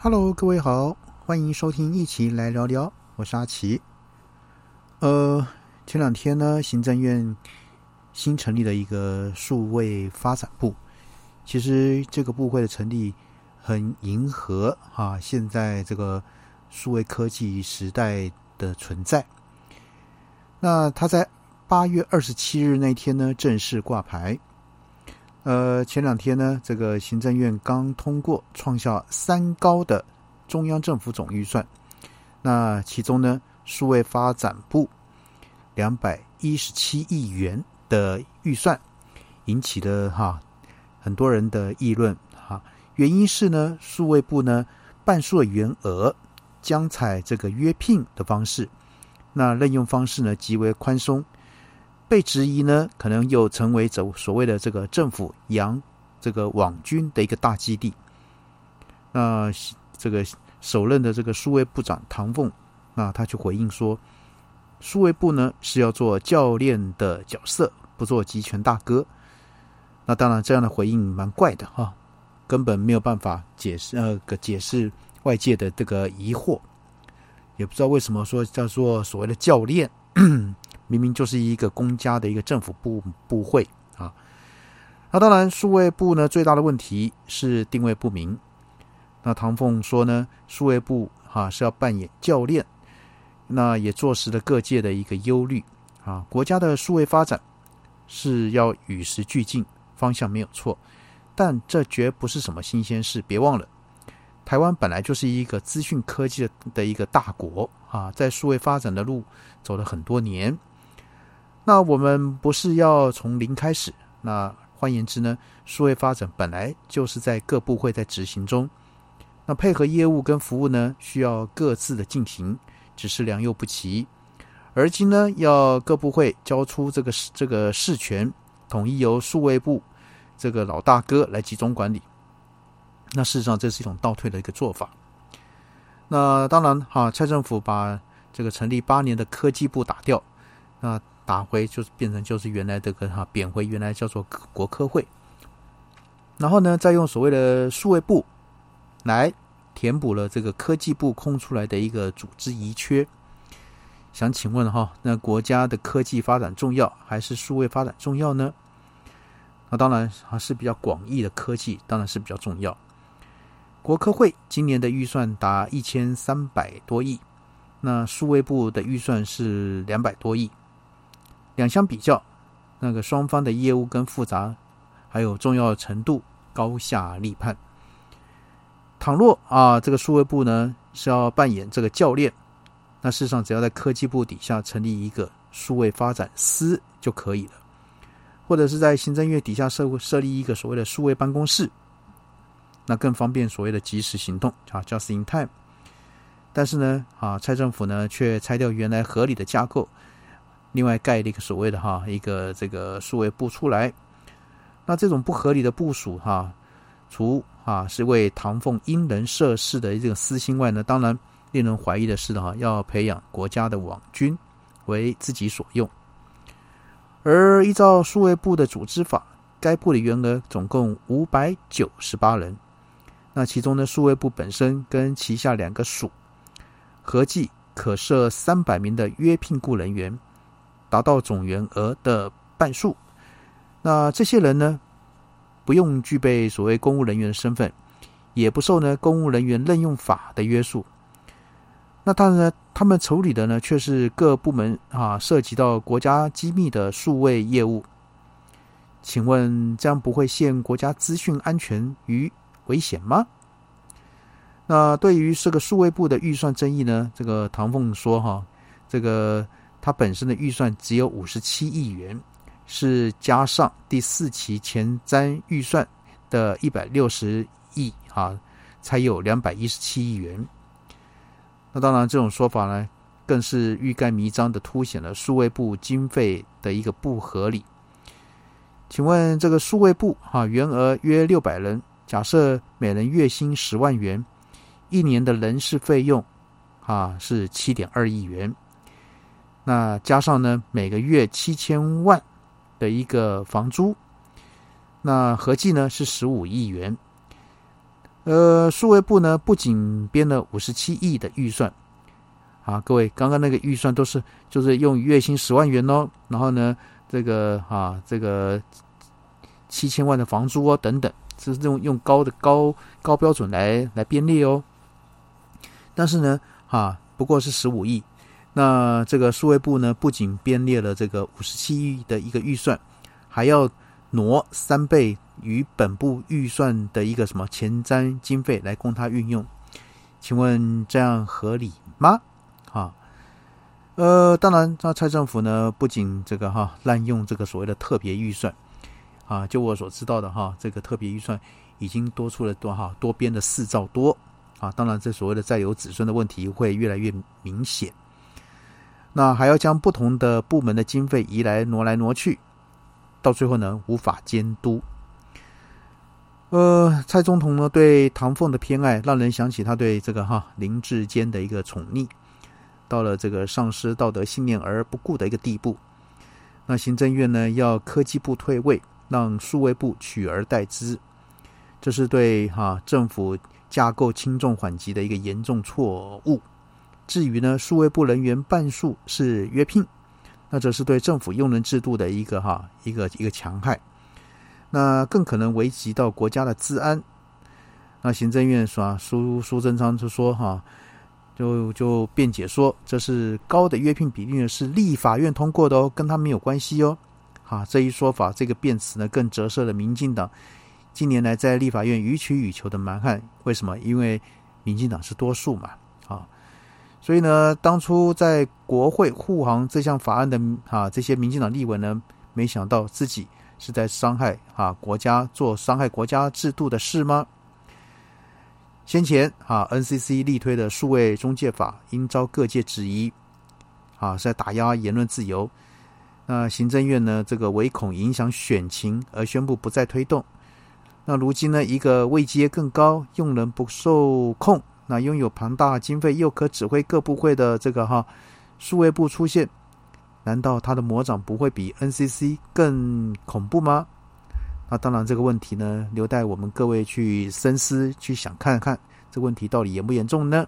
Hello，各位好，欢迎收听一起来聊聊，我是阿奇。呃，前两天呢，行政院新成立了一个数位发展部，其实这个部会的成立很迎合啊，现在这个数位科技时代的存在。那他在八月二十七日那天呢，正式挂牌。呃，前两天呢，这个行政院刚通过创下三高的中央政府总预算，那其中呢，数位发展部两百一十七亿元的预算，引起了哈很多人的议论哈。原因是呢，数位部呢半数的员额将采这个约聘的方式，那任用方式呢极为宽松。被质疑呢，可能又成为走所谓的这个政府洋这个网军的一个大基地。那这个首任的这个数位部长唐凤，那他就回应说，数位部呢是要做教练的角色，不做集权大哥。那当然，这样的回应蛮怪的哈，根本没有办法解释呃个解释外界的这个疑惑，也不知道为什么说叫做所谓的教练。明明就是一个公家的一个政府部部会啊，那当然数位部呢最大的问题是定位不明。那唐凤说呢，数位部哈是要扮演教练，那也坐实了各界的一个忧虑啊。国家的数位发展是要与时俱进，方向没有错，但这绝不是什么新鲜事。别忘了，台湾本来就是一个资讯科技的一个大国啊，在数位发展的路走了很多年。那我们不是要从零开始？那换言之呢，数位发展本来就是在各部会在执行中，那配合业务跟服务呢，需要各自的进行，只是良莠不齐。而今呢，要各部会交出这个这个事权，统一由数位部这个老大哥来集中管理。那事实上，这是一种倒退的一个做法。那当然哈，蔡政府把这个成立八年的科技部打掉，那。打回就是变成就是原来这个哈贬回原来叫做国科会，然后呢再用所谓的数位部来填补了这个科技部空出来的一个组织遗缺。想请问哈，那国家的科技发展重要还是数位发展重要呢？那当然还是比较广义的科技当然是比较重要。国科会今年的预算达一千三百多亿，那数位部的预算是两百多亿。两相比较，那个双方的业务跟复杂，还有重要程度高下立判。倘若啊，这个数位部呢是要扮演这个教练，那事实上只要在科技部底下成立一个数位发展司就可以了，或者是在行政院底下设设立一个所谓的数位办公室，那更方便所谓的及时行动啊，just in time。但是呢，啊，蔡政府呢却拆掉原来合理的架构。另外盖了一个所谓的哈一个这个数位部出来，那这种不合理的部署哈，除啊是为唐凤因人设事的这个私心外呢，当然令人怀疑的是哈，要培养国家的网军为自己所用。而依照数位部的组织法，该部的员额总共五百九十八人，那其中呢，数位部本身跟旗下两个署合计可设三百名的约聘雇人员。达到总员额的半数，那这些人呢，不用具备所谓公务人员的身份，也不受呢公务人员任用法的约束。那当然呢，他们处理的呢，却是各部门啊涉及到国家机密的数位业务。请问，这样不会陷国家资讯安全于危险吗？那对于这个数位部的预算争议呢，这个唐凤说哈，这个。它本身的预算只有五十七亿元，是加上第四期前瞻预算的一百六十亿啊，才有两百一十七亿元。那当然，这种说法呢，更是欲盖弥彰的凸显了数位部经费的一个不合理。请问这个数位部啊，员额约六百人，假设每人月薪十万元，一年的人事费用啊是七点二亿元。那加上呢，每个月七千万的一个房租，那合计呢是十五亿元。呃，数位部呢不仅编了五十七亿的预算，啊，各位刚刚那个预算都是就是用月薪十万元哦，然后呢，这个啊这个七千万的房租哦等等，是用用高的高高标准来来编列哦。但是呢，啊不过是十五亿，那这个数位部呢不仅编列了这个五十七亿的一个预算，还要挪三倍。与本部预算的一个什么前瞻经费来供他运用，请问这样合理吗？啊，呃，当然，那蔡政府呢，不仅这个哈滥用这个所谓的特别预算，啊，就我所知道的哈，这个特别预算已经多出了多哈多编的四兆多啊，当然，这所谓的再有子孙的问题会越来越明显，那还要将不同的部门的经费移来挪来挪去，到最后呢，无法监督。呃，蔡总统呢对唐凤的偏爱，让人想起他对这个哈林志坚的一个宠溺，到了这个丧失道德信念而不顾的一个地步。那行政院呢要科技部退位，让数位部取而代之，这是对哈政府架构轻重缓急的一个严重错误。至于呢数位部人员半数是约聘，那这是对政府用人制度的一个哈一个一个强害。那更可能危及到国家的治安。那行政院说，苏苏贞昌就说哈，就就辩解说，这是高的约聘比例呢，是立法院通过的哦，跟他没有关系哦。哈，这一说法，这个辩词呢，更折射了民进党近年来在立法院予取予求的蛮汉。为什么？因为民进党是多数嘛。啊，所以呢，当初在国会护航这项法案的啊，这些民进党立委呢，没想到自己。是在伤害啊国家做伤害国家制度的事吗？先前啊 NCC 力推的数位中介法，应遭各界质疑，啊是在打压言论自由。那行政院呢，这个唯恐影响选情而宣布不再推动。那如今呢，一个位阶更高、用人不受控、那拥有庞大经费又可指挥各部会的这个哈数位部出现。难道他的魔掌不会比 NCC 更恐怖吗？那当然，这个问题呢，留待我们各位去深思、去想看看，这问题到底严不严重呢？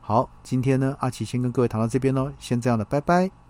好，今天呢，阿奇先跟各位谈到这边喽，先这样了，拜拜。